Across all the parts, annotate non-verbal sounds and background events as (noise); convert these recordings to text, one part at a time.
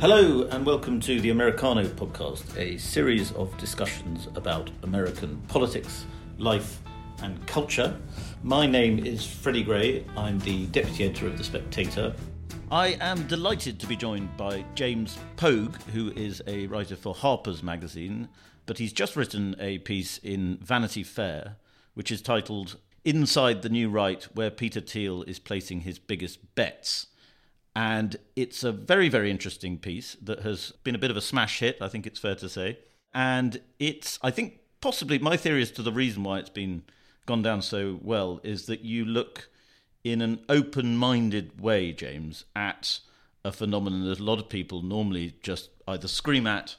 Hello, and welcome to the Americano podcast, a series of discussions about American politics, life, and culture. My name is Freddie Gray. I'm the deputy editor of The Spectator. I am delighted to be joined by James Pogue, who is a writer for Harper's Magazine, but he's just written a piece in Vanity Fair, which is titled Inside the New Right, where Peter Thiel is placing his biggest bets. And it's a very, very interesting piece that has been a bit of a smash hit, I think it's fair to say. And it's, I think, possibly my theory as to the reason why it's been gone down so well is that you look in an open minded way, James, at a phenomenon that a lot of people normally just either scream at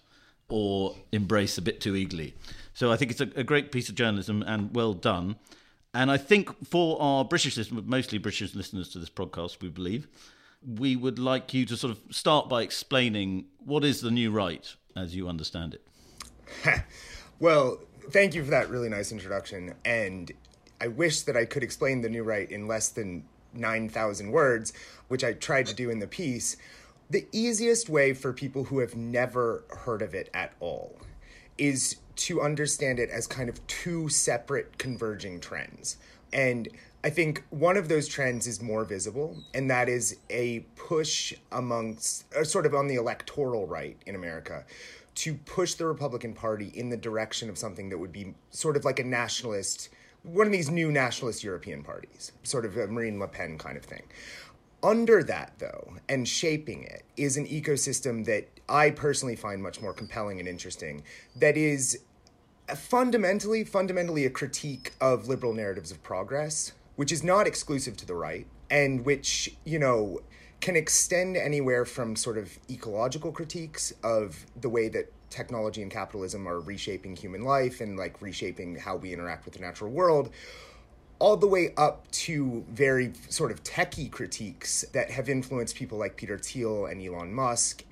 or embrace a bit too eagerly. So I think it's a, a great piece of journalism and well done. And I think for our British listeners, mostly British listeners to this podcast, we believe, we would like you to sort of start by explaining what is the new right as you understand it. (laughs) well, thank you for that really nice introduction. And I wish that I could explain the new right in less than 9,000 words, which I tried to do in the piece. The easiest way for people who have never heard of it at all is to understand it as kind of two separate converging trends. And I think one of those trends is more visible, and that is a push amongst, sort of on the electoral right in America, to push the Republican Party in the direction of something that would be sort of like a nationalist, one of these new nationalist European parties, sort of a Marine Le Pen kind of thing. Under that, though, and shaping it, is an ecosystem that I personally find much more compelling and interesting, that is fundamentally fundamentally a critique of liberal narratives of progress which is not exclusive to the right and which, you know, can extend anywhere from sort of ecological critiques of the way that technology and capitalism are reshaping human life and like reshaping how we interact with the natural world all the way up to very sort of techie critiques that have influenced people like Peter Thiel and Elon Musk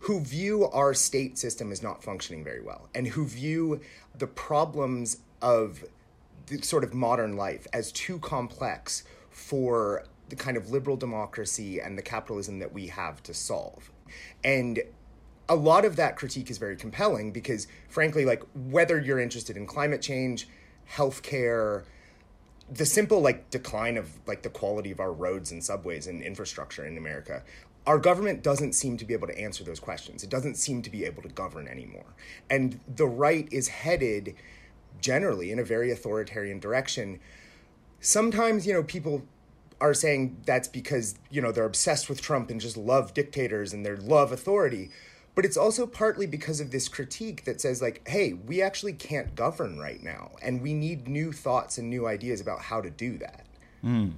who view our state system as not functioning very well and who view the problems of the sort of modern life as too complex for the kind of liberal democracy and the capitalism that we have to solve. And a lot of that critique is very compelling because, frankly, like whether you're interested in climate change, healthcare, the simple like decline of like the quality of our roads and subways and infrastructure in America, our government doesn't seem to be able to answer those questions. It doesn't seem to be able to govern anymore. And the right is headed generally in a very authoritarian direction. Sometimes, you know, people are saying that's because, you know, they're obsessed with Trump and just love dictators and they love authority. But it's also partly because of this critique that says, like, hey, we actually can't govern right now. And we need new thoughts and new ideas about how to do that. Mm.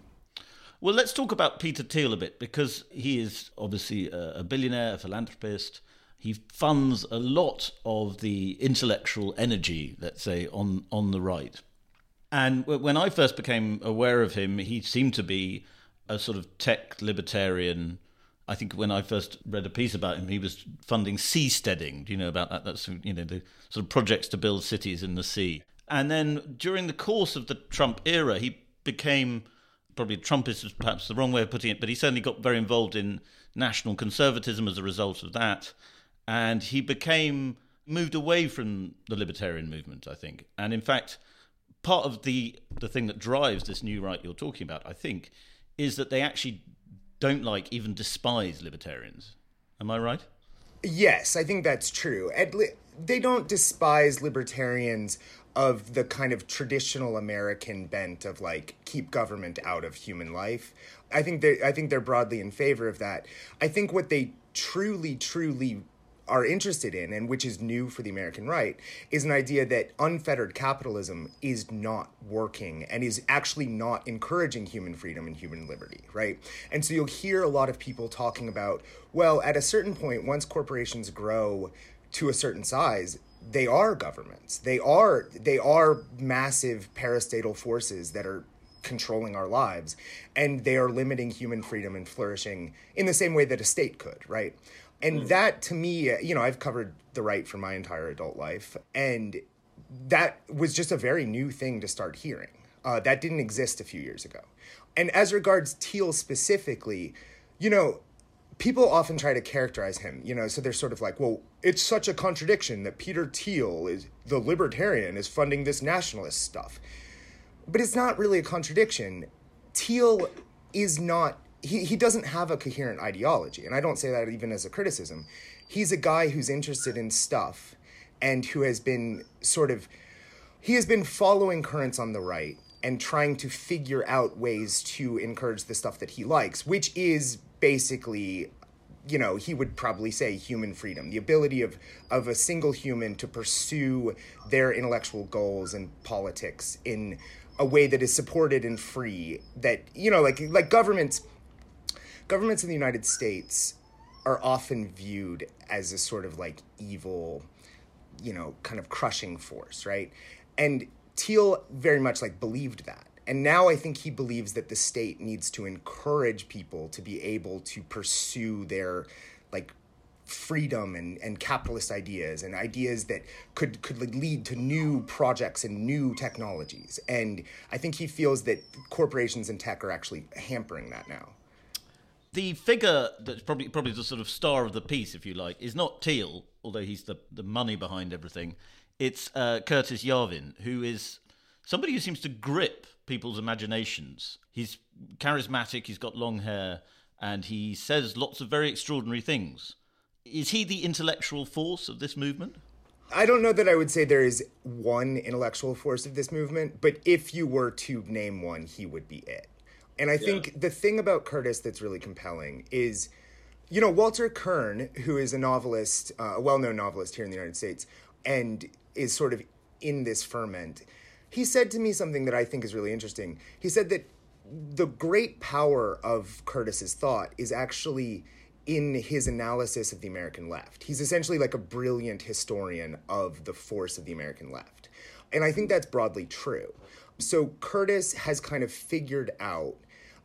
Well, let's talk about Peter Thiel a bit because he is obviously a billionaire, a philanthropist he funds a lot of the intellectual energy, let's say, on on the right. And when I first became aware of him, he seemed to be a sort of tech libertarian. I think when I first read a piece about him, he was funding seasteading. Do you know about that? That's you know the sort of projects to build cities in the sea. And then during the course of the Trump era, he became probably Trumpist is perhaps the wrong way of putting it, but he certainly got very involved in national conservatism as a result of that and he became moved away from the libertarian movement, I think. And in fact, part of the the thing that drives this new right you're talking about, I think, is that they actually don't like even despise libertarians. Am I right? Yes, I think that's true. They don't despise libertarians of the kind of traditional American bent of like keep government out of human life. I think they I think they're broadly in favor of that. I think what they truly truly are interested in, and which is new for the American right, is an idea that unfettered capitalism is not working and is actually not encouraging human freedom and human liberty, right? And so you'll hear a lot of people talking about, well, at a certain point, once corporations grow to a certain size, they are governments. They are they are massive parastatal forces that are controlling our lives and they are limiting human freedom and flourishing in the same way that a state could, right? And mm. that to me, you know, I've covered the right for my entire adult life and that was just a very new thing to start hearing. Uh, that didn't exist a few years ago. And as regards Thiel specifically, you know, people often try to characterize him, you know, so they're sort of like, well, it's such a contradiction that Peter Thiel is the libertarian is funding this nationalist stuff. But it's not really a contradiction. Thiel is not he, he doesn't have a coherent ideology, and I don't say that even as a criticism. He's a guy who's interested in stuff and who has been sort of he has been following currents on the right and trying to figure out ways to encourage the stuff that he likes, which is basically you know he would probably say human freedom the ability of of a single human to pursue their intellectual goals and politics in a way that is supported and free that you know like like governments governments in the United States are often viewed as a sort of like evil you know kind of crushing force right and Thiel very much like believed that and now I think he believes that the state needs to encourage people to be able to pursue their like freedom and, and capitalist ideas and ideas that could could lead to new projects and new technologies. And I think he feels that corporations and tech are actually hampering that now. The figure that's probably probably the sort of star of the piece, if you like, is not Thiel, although he's the, the money behind everything. It's uh, Curtis Yarvin, who is somebody who seems to grip people's imaginations. He's charismatic, he's got long hair, and he says lots of very extraordinary things. Is he the intellectual force of this movement? I don't know that I would say there is one intellectual force of this movement, but if you were to name one, he would be it. And I think the thing about Curtis that's really compelling is, you know, Walter Kirn, who is a novelist, uh, a well known novelist here in the United States, and is sort of in this ferment he said to me something that I think is really interesting. He said that the great power of Curtis's thought is actually in his analysis of the American left. He's essentially like a brilliant historian of the force of the American left. And I think that's broadly true. So Curtis has kind of figured out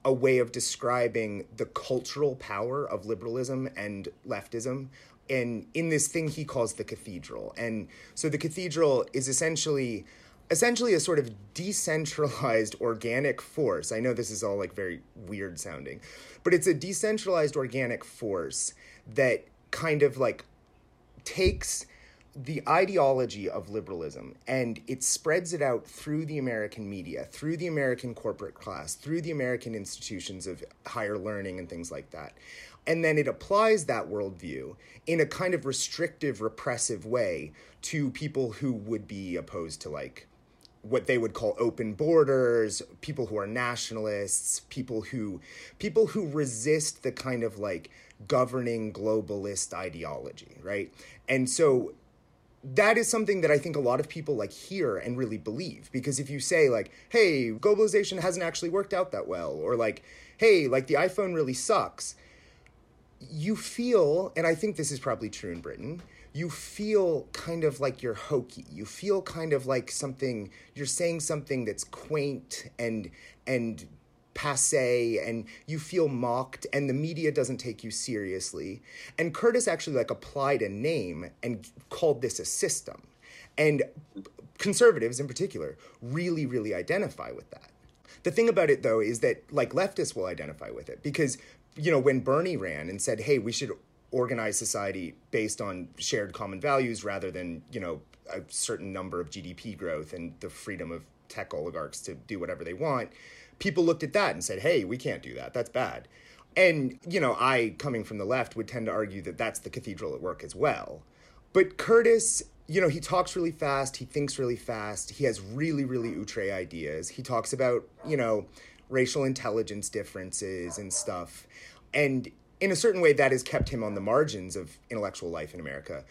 a way of describing the cultural power of liberalism and leftism and in this thing he calls the cathedral. And so the cathedral is essentially essentially a sort of decentralized (laughs) organic force. I know this is all like very weird sounding, but it's a decentralized organic force that kind of like takes the ideology of liberalism and it spreads it out through the American media, through the American corporate class, through the American institutions of higher learning and things like that. And then it applies that worldview in a kind of restrictive, repressive way to people who would be opposed to like what they would call open borders, people who are nationalists, people who people who resist the kind of like governing globalist ideology, right? And so that is something that I think a lot of people like hear and really believe because if you say like, "Hey, globalization hasn't actually worked out that well," or like, "Hey, like the iPhone really sucks," you feel, and I think this is probably true in Britain, you feel kind of like you're hokey. You feel kind of like something you're saying something that's quaint and and passe and you feel mocked and the media doesn't take you seriously. And Curtis actually like applied a name and called this a system. And conservatives in particular really really identify with that. The thing about it though is that like leftists will identify with it because you know when Bernie ran and said, "Hey, we should organize society based on shared common values rather than you know a certain number of GDP growth and the freedom of tech oligarchs to do whatever they want, people looked at that and said, "Hey, we can't do that. That's bad." And you know, I coming from the left would tend to argue that that's the cathedral at work as well. But Curtis, you know, he talks really fast, he thinks really fast, he has really really outre ideas. He talks about, you know, racial intelligence differences and stuff. And in a certain way, that has kept him on the margins of intellectual life in America.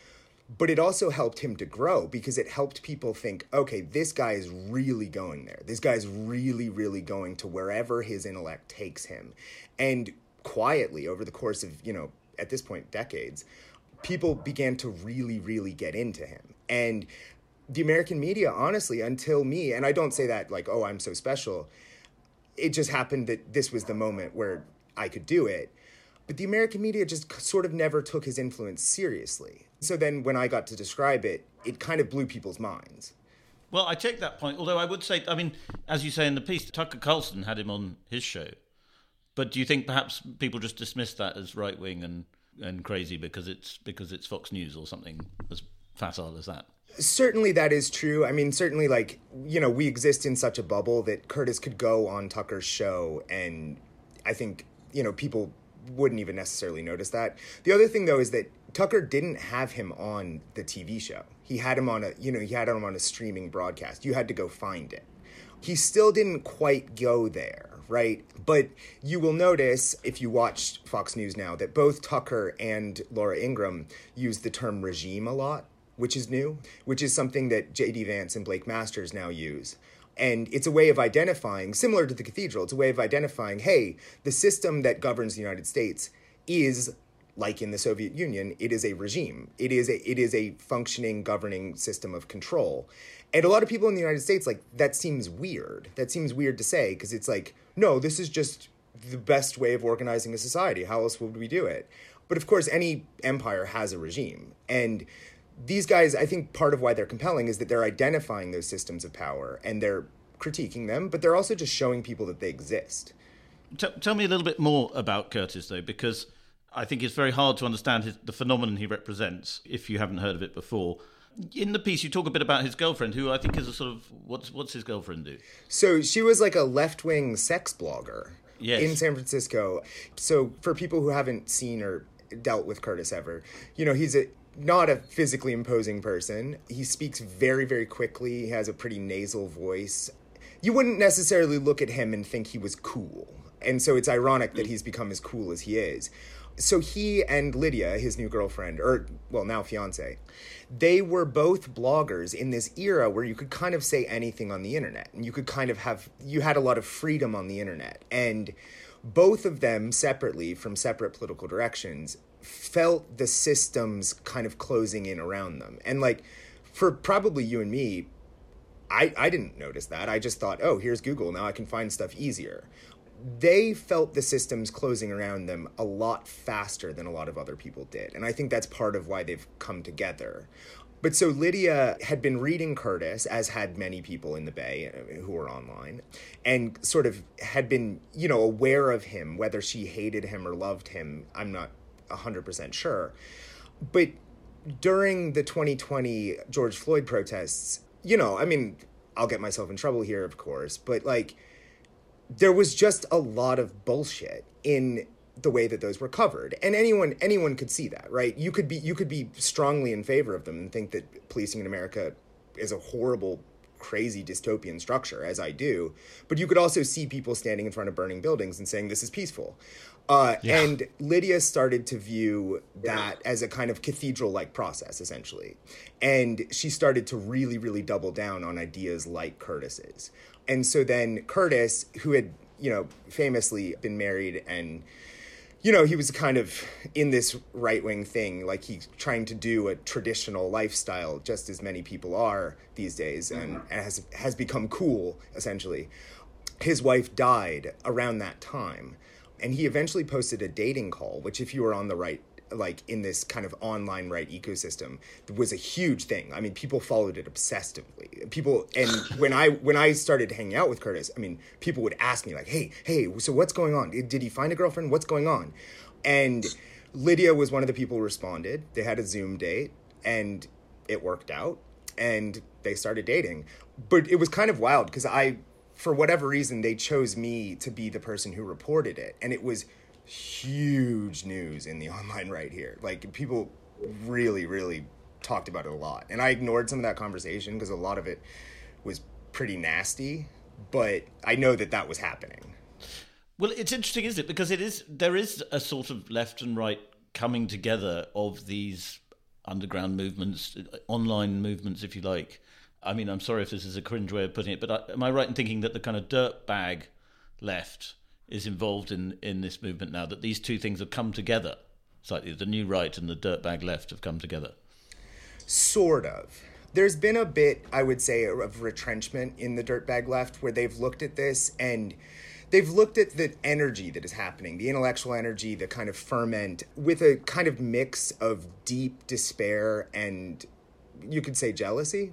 But it also helped him to grow because it helped people think, okay, this guy is really going there. This guy's really, really going to wherever his intellect takes him. And quietly, over the course of, you know, at this point, decades, people began to really, really get into him. And the American media, honestly, until me, and I don't say that like, oh, I'm so special. It just happened that this was the moment where I could do it. But the American media just sort of never took his influence seriously. So then when I got to describe it, it kind of blew people's minds. Well, I take that point, although I would say, I mean, as you say in the piece, Tucker Carlson had him on his show. But do you think perhaps people just dismiss that as right wing and, and crazy because it's because it's Fox News or something as facile as that? Certainly that is true. I mean, certainly like, you know, we exist in such a bubble that Curtis could go on Tucker's show and I think, you know, people wouldn't even necessarily notice that. The other thing though is that Tucker didn't have him on the TV show. He had him on a, you know, he had him on a streaming broadcast. You had to go find it. He still didn't quite go there, right? But you will notice if you watch Fox News now that both Tucker and Laura Ingraham use the term regime a lot, which is new, which is something that JD Vance and Blake Masters now use. And it's a way of identifying, similar to the cathedral, it's a way of identifying hey, the system that governs the United States is like in the Soviet Union, it is a regime. It is a it is a functioning governing system of control. And a lot of people in the United States like that seems weird. That seems weird to say because it's like, no, this is just the best way of organizing a society. How else would we do it? But of course, any empire has a regime. And these guys, I think part of why they're compelling is that they're identifying those systems of power and they're critiquing them, but they're also just showing people that they exist. T- tell me a little bit more about Curtis, though, because I think it's very hard to understand his, the phenomenon he represents if you haven't heard of it before. In the piece, you talk a bit about his girlfriend, who I think is a sort of what's what's his girlfriend do? So she was like a left wing sex blogger yes. in San Francisco. So for people who haven't seen or dealt with Curtis ever, you know, he's a not a physically imposing person. He speaks very, very quickly. He has a pretty nasal voice. You wouldn't necessarily look at him and think he was cool. And so it's ironic that he's become as cool as he is so he and Lydia, his new girlfriend, or well, now fiance, they were both bloggers in this era where you could kind of say anything on the internet and you could kind of have, you had a lot of freedom on the internet. And both of them, separately from separate political directions, felt the systems kind of closing in around them. And like, for probably you and me, I, I didn't notice that. I just thought, oh, here's Google. Now I can find stuff easier they felt the systems closing around them a lot faster than a lot of other people did. And I think that's part of why they've come together. But so Lydia had been reading Curtis, as had many people in the Bay uh, who were online, and sort of had been, you know, aware of him, whether she hated him or loved him, I'm not 100% sure. But during the 2020 George Floyd protests, you know, I mean, I'll get myself in trouble here, of course, but like, there was just a lot of bullshit in the way that those were covered. And anyone anyone could see that right? You could be you could be strongly in favor of them and think that policing in america is a horrible crazy dystopian structure as i do. But you could also see people standing in front of burning buildings and saying this is peaceful uh, yeah. and lydia started to view that as a kind of cathedral like process essentially. And she started to really really double down on ideas like curtis's. And so then Curtis, who had, you know, famously been married and, you know, he was kind of in this right wing thing, like he's trying to do a traditional lifestyle, just as many people are these days, and, and has has become cool essentially. His wife died around that time, and he eventually posted a dating call, which, if you were on the right like in this kind of online right ecosystem was a huge thing. I mean, people followed it obsessively. People and (laughs) when I when I started hanging out with Curtis, I mean, people would ask me like, "Hey, hey, so what's going on? Did he find a girlfriend? What's going on?" And Lydia was one of the people who responded. They had a Zoom date and it worked out and they started dating. But it was kind of wild because I for whatever reason they chose me to be the person who reported it and it was huge news in the (laughs) online right here. Like people really, really talked about it a lot, and I ignored some of that conversation because a lot of it was pretty nasty. But I know that that was happening. Well, it's interesting, isn't it? Because it is there is a sort of left and right coming together of these underground movements, online movements, if you like. I mean, I'm sorry if this is a cringe way of putting it, but I, am I right in thinking that the kind of dirt bag left is involved in in this movement now that these two things have come together slightly. The new right and the dirtbag left have come together. Sort of. There's been a bit, I would say, of retrenchment in the dirtbag left where they've looked at this and they've looked at the energy that is happening, the intellectual energy, the kind of ferment, with a kind of mix of deep despair and you could say jealousy.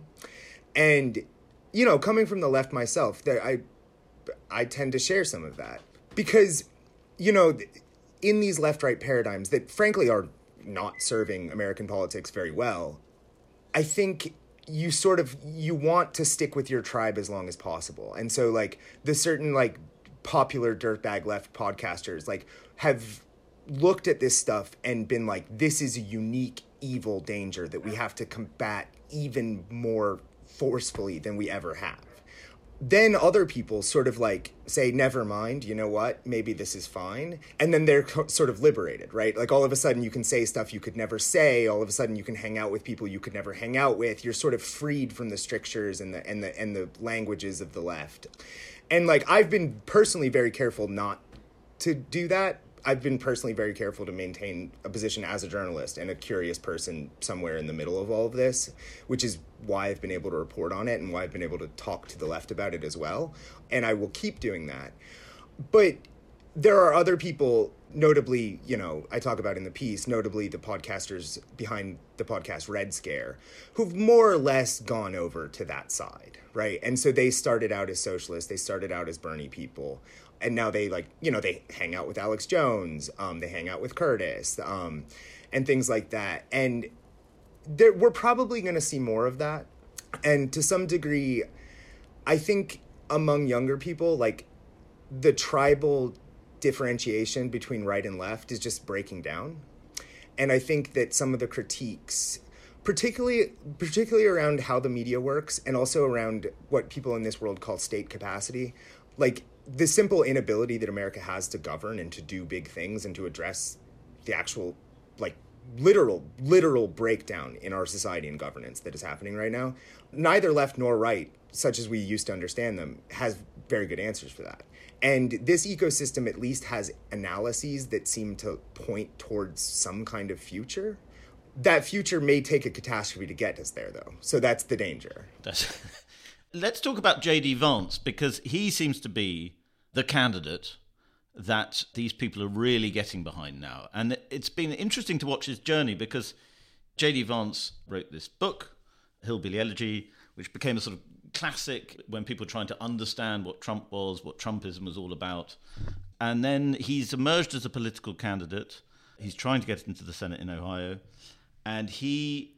And, you know, coming from the left myself, that I I tend to share some of that. Because, you know, in these left right paradigms that frankly are not serving American politics very well, I think you sort of you want to stick with your tribe as long as possible. And so like the certain like popular dirtbag left podcasters like have looked at this stuff and been like this is a unique evil danger that we have to combat even more forcefully than we ever have. Then other people sort of like say never mind you know what? Maybe this is fine. And then they're co- sort of liberated right? Like all of a sudden you can say stuff you could never say. All of a sudden you can hang out with people you could never hang out with. You're sort of freed from the strictures and the and the and the languages of the left. And like i've been personally very careful not to do that I've been personally very careful to maintain a position as a journalist and a curious person somewhere in the middle of all of this, which is why I've been able to report on it and why I've been able to talk to the left about it as well. And I will keep doing that. But there are other people, notably, you know, I talk about in the piece, notably the podcasters behind the podcast Red Scare, who've more or less gone over to that side, right? And so they started out as socialists, they started out as Bernie people and now they like you know they hang out with Alex Jones, um, they hang out with Curtis, um, and things like that. And there, we're probably going to see more of that. And to some degree, I think among younger people, like the tribal differentiation between right and left is just breaking down. And I think that some of the critiques particularly particularly around how the media works and also around what people in this world call state capacity like the simple inability that America has to govern and to do big things and to address the actual like literal literal breakdown in our society and governance that is happening right now neither left nor right such as we used to understand them has very good answers for that. And this ecosystem at least has analyses that seem to point towards some kind of future. That future may take a catastrophe to get us there though. So that's the danger. That's (laughs) Let's talk about JD Vance because he seems to be the candidate that these people are really getting behind now. And it's been interesting to watch his journey because JD Vance wrote this book, Hillbilly Elegy, which became a sort of classic when people were trying to understand what Trump was, what Trumpism was all about. And then he's emerged as a political candidate. He's trying to get into the Senate in Ohio. And he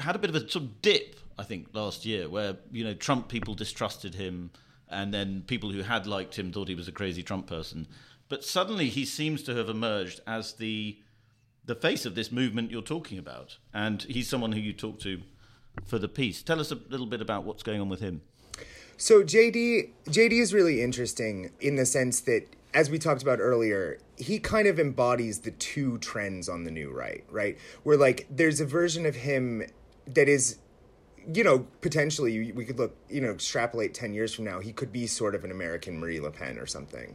had a bit of a sort of dip, I think, last year, where you know Trump people distrusted him, and then people who had liked him thought he was a crazy Trump person. But suddenly he seems to have emerged as the the face of this movement you're talking about, and he's someone who you talk to for the piece. Tell us a little bit about what's going on with him. So JD JD is really interesting in the sense that as we talked about earlier, he kind of embodies the two trends on the new right, right? Where like there's a version of him that is you know, potentially we could look, you know, extrapolate 10 years from now, he could be sort of an American Marine Le Pen or something.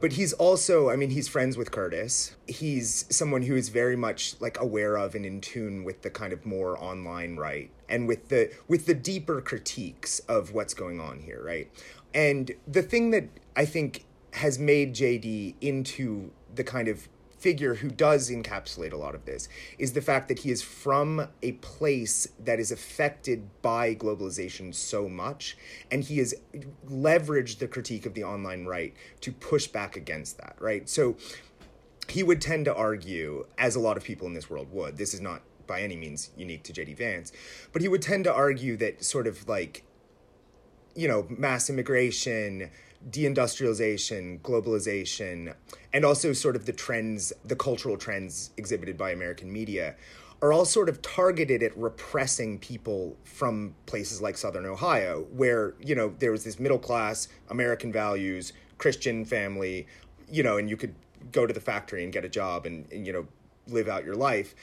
But he's also, I mean, he's friends with Curtis. He's someone who is very much like aware of and in tune with the kind of more online right and with the with the deeper critiques of what's going on here, right? And the thing that I think has made JD into the kind of figure who does encapsulate a lot of this is the fact that he is from a place that is affected by globalization so much and he has leveraged the critique of the online right to push back against that right? So he would tend to argue as a lot of people in this world would this is not by any means unique to JD Vance but he would tend to argue that sort of like you know mass immigration deindustrialization, globalization, and also sort of the trends, the cultural trends exhibited by American media are all sort of targeted at repressing people from places like southern ohio where you know there was this middle class american values christian family you know and you could go to the factory and get a job and, and you know live out your life.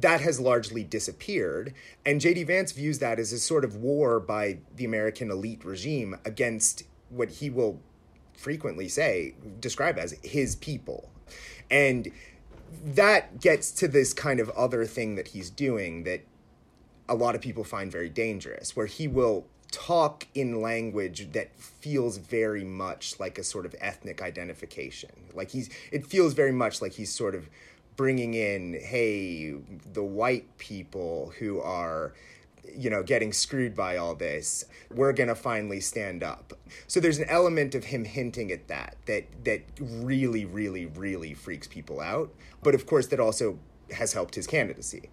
That has largely disappeared and jd vance views that as a sort of war by the american elite regime against what he will frequently say, describe as his people. And that gets to this kind of other thing that he's doing that a lot of people find very dangerous, where he will talk in language that feels very much like a sort of ethnic identification. Like he's, it feels very much like he's sort of bringing in, hey, the white people who are, you know, getting screwed by all this, we're going to finally stand up. So there's an element of him hinting at that, that, that really, really, really freaks people out. But of course, that also has helped his candidacy.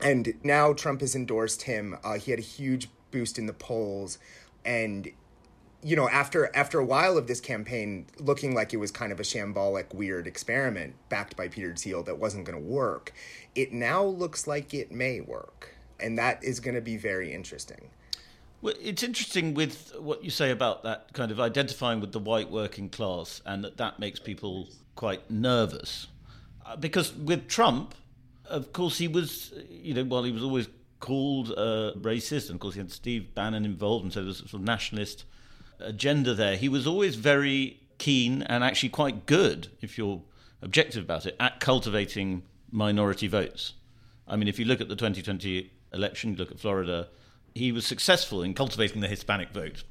And now Trump has endorsed him. Uh, he had a huge boost in the polls. And you know, after after a while of this campaign looking like it was kind of a shambolic, weird experiment backed by Peter Thiel that wasn't going to work, it now looks like it may work, and that is going to be very interesting. Well, it's interesting with what you say about that kind of identifying with the white working class, and that that makes people quite nervous, uh, because with Trump, of course, he was, you know, while he was always called uh, racist, and of course he had Steve Bannon involved, and so there's a sort of nationalist agenda there. He was always very keen and actually quite good, if you're objective about it, at cultivating minority votes. I mean, if you look at the 2020 election, you look at Florida, he was successful in cultivating the Hispanic vote.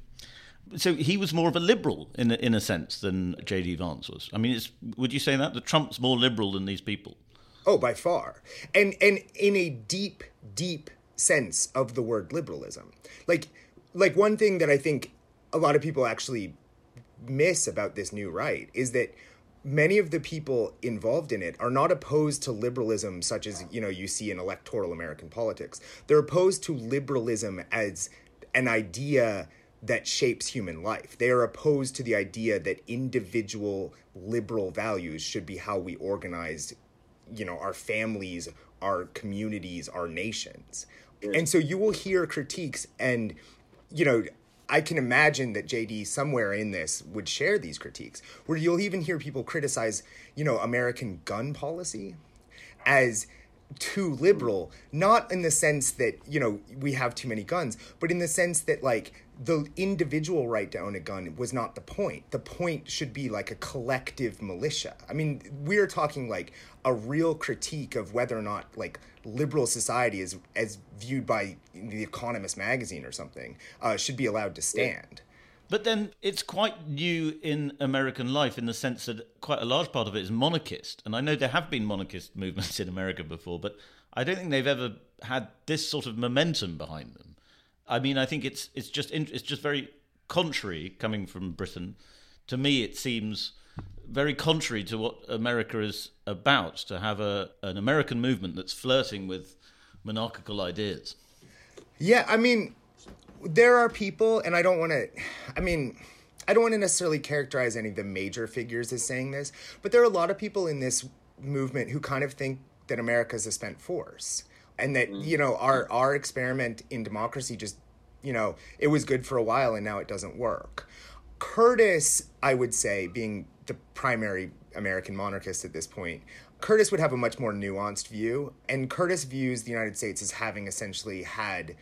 So he was more of a liberal in a, in a sense than J.D. Vance was. I mean, would you say that that Trump's more liberal than these people? Oh, by far, and and in a deep, deep sense of the word liberalism. Like, like one thing that I think a lot of people actually miss about this new right is that many of the people involved in it are not opposed to liberalism such as you know you see in electoral american politics. They're opposed to liberalism as an idea that shapes human life. They are opposed to the idea that individual liberal values should be how we organize you know our families our communities our nations. Mm. And so you will hear critiques and you know I can imagine that JD somewhere in this would share these critiques, where you'll even hear people criticize, you know, American gun policy as too liberal, not in the sense that, you know, we have too many guns, but in the sense that, like, the individual right to own a gun was not the point. The point should be like a collective militia. I mean, we're talking like a real critique of whether or not, like, liberal society is as viewed by the Economist magazine or something uh, should be allowed to stand. But then it's quite new in American life in the sense that quite a large part of it is monarchist. And I know there have been monarchist (laughs) movements in America before, but I don't think they've ever had this sort of momentum behind them. I mean, I think it's it's just it's just very contrary coming from Britain. To me, it seems very contrary to what America is about to have a an American movement that's flirting with monarchical ideas. Yeah, I mean, there are people, and I don't want to. I mean. I don't want to necessarily characterize any of the major figures as saying this, but there are a lot of people in this movement who kind of think that America is a spent force and that mm. you know our our experiment in democracy just you know it was good for a while and now it doesn't work. Curtis, I would say, being the primary American monarchist at this point, Curtis would have a much more nuanced view, and Curtis views the United States as having essentially had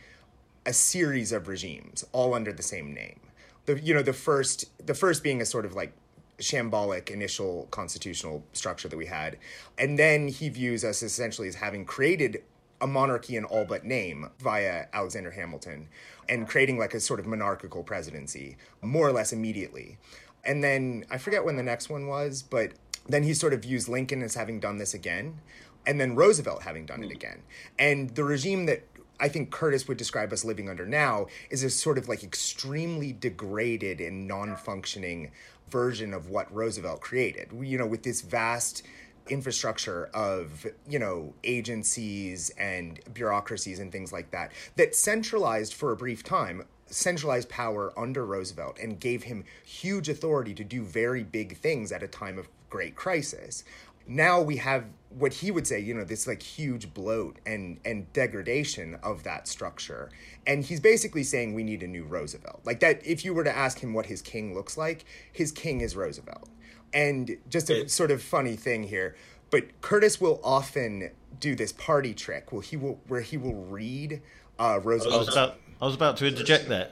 a series of regimes, all under the same name. The you know the first the first being a sort of like shambolic initial constitutional structure that we had, and then he views us essentially as having created a monarchy in all but name via Alexander Hamilton and creating like a sort of monarchical presidency more or less immediately. And then I forget when the next one was, but then he sort of views Lincoln as having done this again, and then Roosevelt having done it hmm. again. And the regime that I think Curtis would describe us living under now is a sort of like extremely degraded and non functioning version of what Roosevelt created. You know, with this vast infrastructure of you know agencies and bureaucracies and things like that that centralized for a brief time centralized power under Roosevelt and gave him huge authority to do very big things at a time of great crisis. Now we have what he would say, you know, this like huge bloat and and degradation of that structure. And he's basically saying we need a new Roosevelt. Like that if you were to ask him what his king looks like, his king is Roosevelt. And just a sort of funny thing here, but Curtis will often do this party trick where he will where he will read uh, Roosevelt I was about to interject there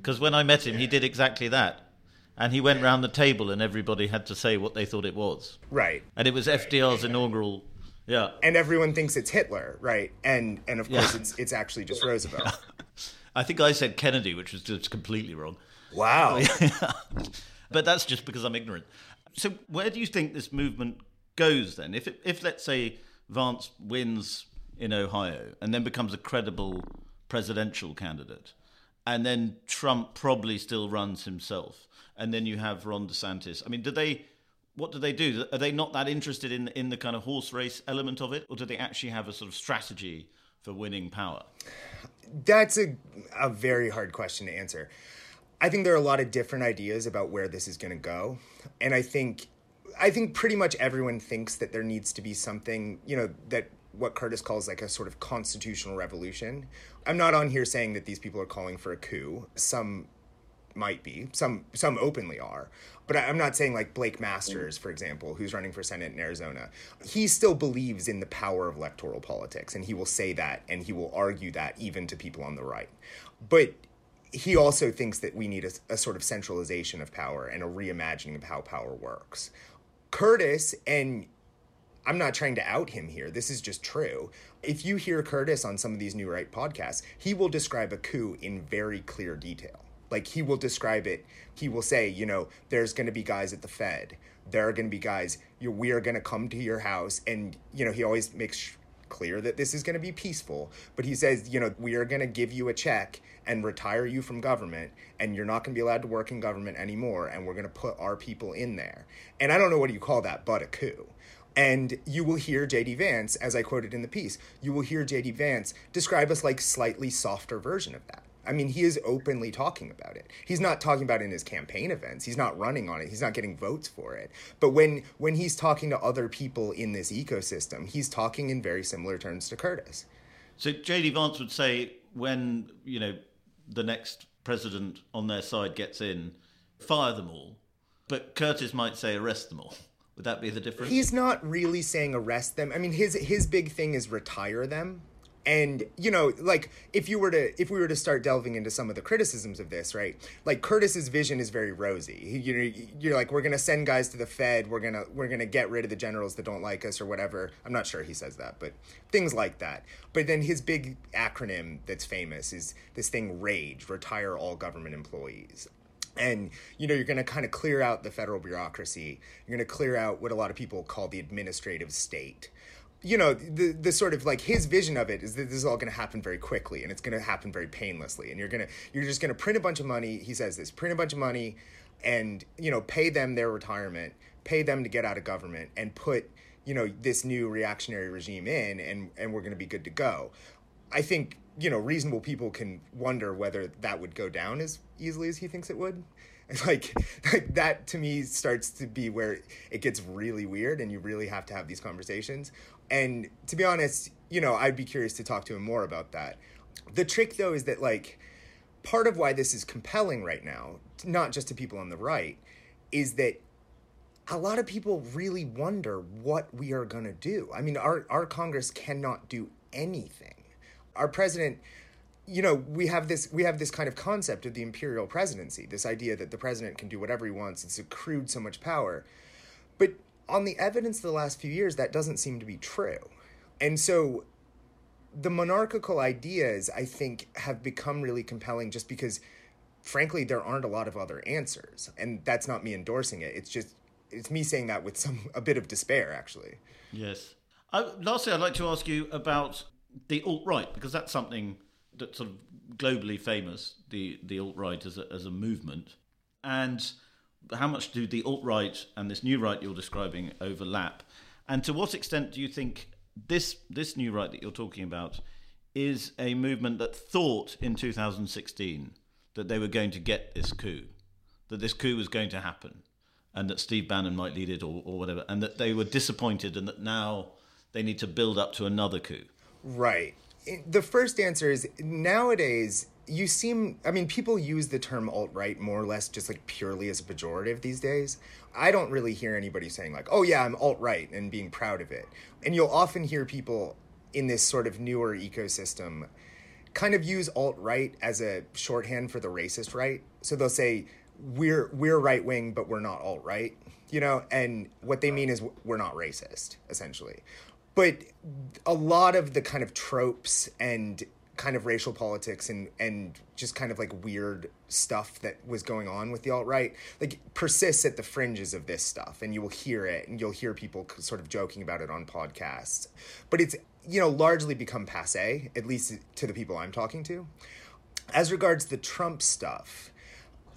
because when I met him, he did exactly that. and he went round the table, and everybody had to say what they thought it was. Right. And it was FDR's inaugural. Yeah. And everyone thinks it's Hitler, right? And and of course it's it's actually just Roosevelt. (laughs) I think I said Kennedy, which was just completely wrong. Wow. (laughs) but that's just because I'm ignorant. So where do you think this movement goes then? If it, if let's say Vance wins in Ohio and then becomes a credible presidential candidate, and then Trump probably still runs himself, and then you have Ron DeSantis. I mean, do they? What do they do? Are they not that interested in in the kind of horse race element of it, or do they actually have a sort of strategy for winning power? That's a a very hard question to answer. I think there are a lot of different ideas about where this is going to go, and I think I think pretty much everyone thinks that there needs to be something, you know, that what Curtis calls like a sort of constitutional revolution. I'm not on here saying that these people are calling for a coup. Some might be. Some some openly are. But I'm not saying like Blake Masters, for example, who's running for Senate in Arizona. He still believes in the power of electoral politics, and he will say that, and he will argue that even to people on the right. But he also thinks that we need a, a sort of centralization of power and a reimagining of how power works. Curtis and I'm not trying to out him here. This is just true. If you hear Curtis on some of these New Right podcasts, he will describe a coup in very clear detail. Like he will describe it. He will say, you know, there's going to be guys at the Fed. There are going to be guys. You, we are going to come to your house, and you know, he always makes clear that this is going to be peaceful. But he says, you know, we are going to give you a check and retire you from government, and you're not going to be allowed to work in government anymore, and we're going to put our people in there. And I don't know what you call that, but a coup. And you will hear JD Vance, as I quoted in the piece, you will hear JD Vance describe us like slightly softer version of that. I mean, he is openly talking about it. He's not talking about it in his campaign events. He's not running on it. He's not getting votes for it. But when when he's talking to other people in this ecosystem, he's talking in very similar terms to Curtis. So JD Vance would say when, you know, the next president on their side gets in, fire them all. But Curtis might say arrest them all. Would that be the difference? He's not really saying arrest them. I mean, his his big thing is retire them. And you know, like if you were to if we were to start delving into some of the criticisms of this, right? Like Curtis's vision is very rosy. You know, you're like we're gonna send guys to the Fed. We're gonna we're gonna get rid of the generals that don't like us or whatever. I'm not sure he says that, but things like that. But then his big acronym that's famous is this thing RAGE: Retire All Government Employees and you know you're going to kind of clear out the federal bureaucracy you're going to clear out what a lot of people call the administrative state you know the the sort of like his vision of it is that this is all going to happen very quickly and it's going to happen very painlessly and you're going to you're just going to print a bunch of money he says this print a bunch of money and you know pay them their retirement pay them to get out of government and put you know this new reactionary regime in and and we're going to be good to go. I think you know reasonable people can wonder whether that would go down as easily as he thinks it would (laughs) like, like that to me starts to be where it gets really weird and you really have to have these conversations. And to be honest you know i'd be curious to talk to him more about that. The trick though is that like part of why this is compelling right now not just to people on the right is that a lot of people really wonder what we are going to do. I mean our, our congress cannot do anything. Our president you know we have this we have this kind of concept of the imperial presidency this idea that the president can do whatever he wants it's accrued so much power. But on the evidence of the last few years that doesn't seem to be true. And so the monarchical ideas i think have become really compelling just because frankly there aren't a lot of other answers. And that's not me endorsing it it's just it's me saying that with some a bit of despair actually. Yes. I, lastly i'd like to ask you about the alt-right because that's something sort of globally famous, the, the alt right as a, as a movement. And how much do the alt right and this new right you're describing overlap? And to what extent do you think this this new right that you're talking about is a movement that thought in 2016 that they were going to get this coup, that this coup was going to happen, and that Steve Bannon might lead it or, or whatever, and that they were disappointed and that now they need to build up to another coup? Right the first answer is nowadays you seem i mean people use the term alt-right more or less just like purely as a pejorative these days i don't really hear anybody saying like oh yeah i'm alt-right and being proud of it and you'll often hear people in this sort of newer ecosystem kind of use alt-right as a shorthand for the racist right so they'll say we're we're right wing, but we're not alt right. You know, and what they mean is we're not racist, essentially. But a lot of the kind of tropes and kind of racial politics and and just kind of like weird stuff that was going on with the alt right like persists at the fringes of this stuff and you will hear it and you'll hear people sort of joking about it on podcasts. But it's you know largely become passe at least to the people I'm talking to. As regards the Trump stuff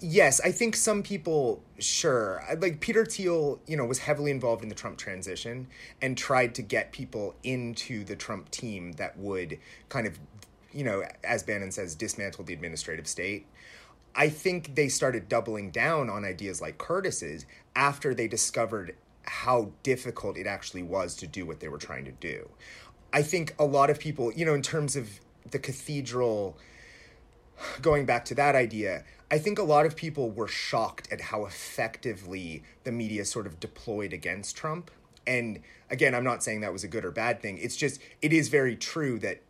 yes, I think some people, sure, like Peter Thiel, you know, was heavily involved in the Trump transition and tried to get people into the Trump team that would kind of, you know, as Bannon says, dismantle the administrative state. I think they started doubling down on ideas like Curtis's after they discovered how difficult it actually was to do what they were trying to do. I think a lot of people, you know, in terms of the cathedral, going back to that idea, I think a lot of people were shocked at how effectively the media sort of deployed against Trump. And again, I'm not saying that was a good or bad thing. It's just, it is very true that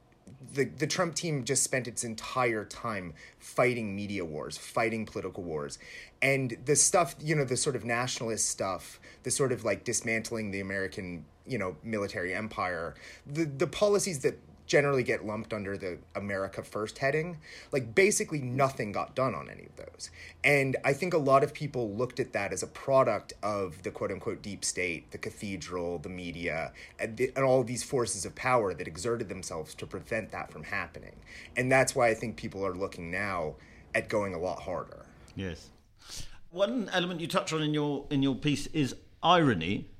the, the Trump team just spent its entire time fighting media wars, fighting political wars. And the stuff, you know, the sort of nationalist stuff, the sort of like dismantling the American, you know, military empire, the, the policies that generally get lumped under the America First heading. Like basically nothing got done on any of those. And I think a lot of people looked at that as a product of the quote unquote deep state, the cathedral, the media, and, the, and all these forces of power that exerted themselves to prevent that from happening. And that's why I think people are looking now at going a lot harder. Yes. One element you touch on in your in your piece is irony,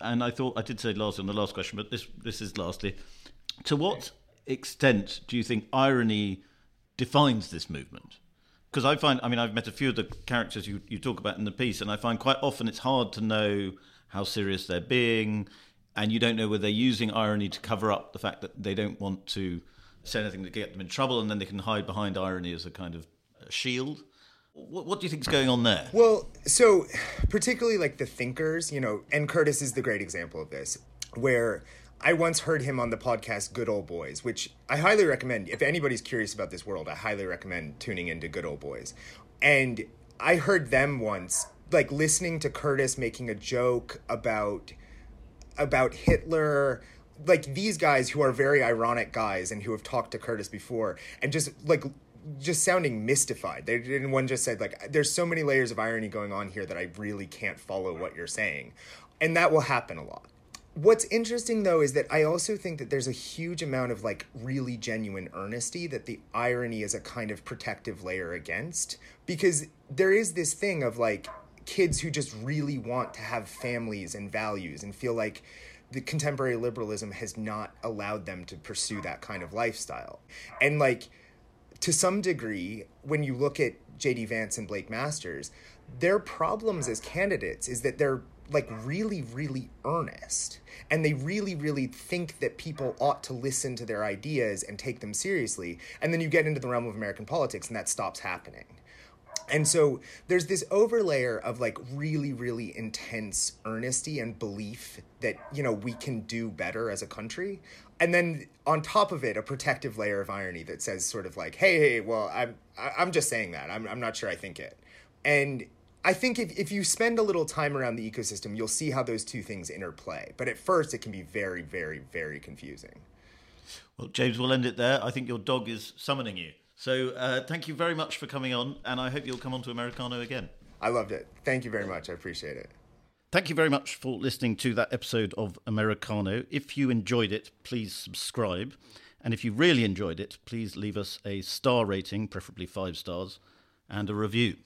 and I thought I did say last on the last question, but this this is lastly. To what extent do you think irony defines this movement? Because I find, I mean, I've met a few of the characters you, you talk about in the piece, and I find quite often it's hard to know how serious they're being, and you don't know whether they're using irony to cover up the fact that they don't want to say anything to get them in trouble, and then they can hide behind irony as a kind of shield. What, what do you think is going on there? Well, so particularly like the thinkers, you know, and Curtis is the great example of this, where I once heard him on the podcast Good Old Boys, which I highly recommend. If anybody's curious about this world, I highly recommend tuning into Good Old Boys. And I heard them once, like listening to Curtis making a joke about about Hitler, like these guys who are very ironic guys and who have talked to Curtis before, and just like just sounding mystified. They and one just said like, "There's so many layers of irony going on here that I really can't follow what you're saying," and that will happen a lot What's interesting though is that I also think that there's a huge amount of like really genuine earnesty that the irony is a kind of protective layer against because there is this thing of like kids who just really want to have families and values and feel like the contemporary liberalism has not allowed them to pursue that kind of lifestyle. And like to some degree when you look at JD Vance and Blake Masters, their problems as candidates is that they're like really really earnest and they really really think that people ought to listen to their ideas and take them seriously and then you get into the realm of american politics and that stops happening. And so there's this overlayer of like really really intense earnesty and belief that you know we can do better as a country. And then on top of it a protective layer of irony that says sort of like hey hey well i'm i'm just saying that. I'm, I'm not sure i think it. And I think if, if you spend a little time around the ecosystem, you'll see how those two things interplay. But at first, it can be very, very, very confusing. Well, James, we'll end it there. I think your dog is summoning you. So uh, thank you very much for coming on, and I hope you'll come on to Americano again. I loved it. Thank you very much. I appreciate it. Thank you very much for listening to that episode of Americano. If you enjoyed it, please subscribe. And if you really enjoyed it, please leave us a star rating, preferably five stars, and a review.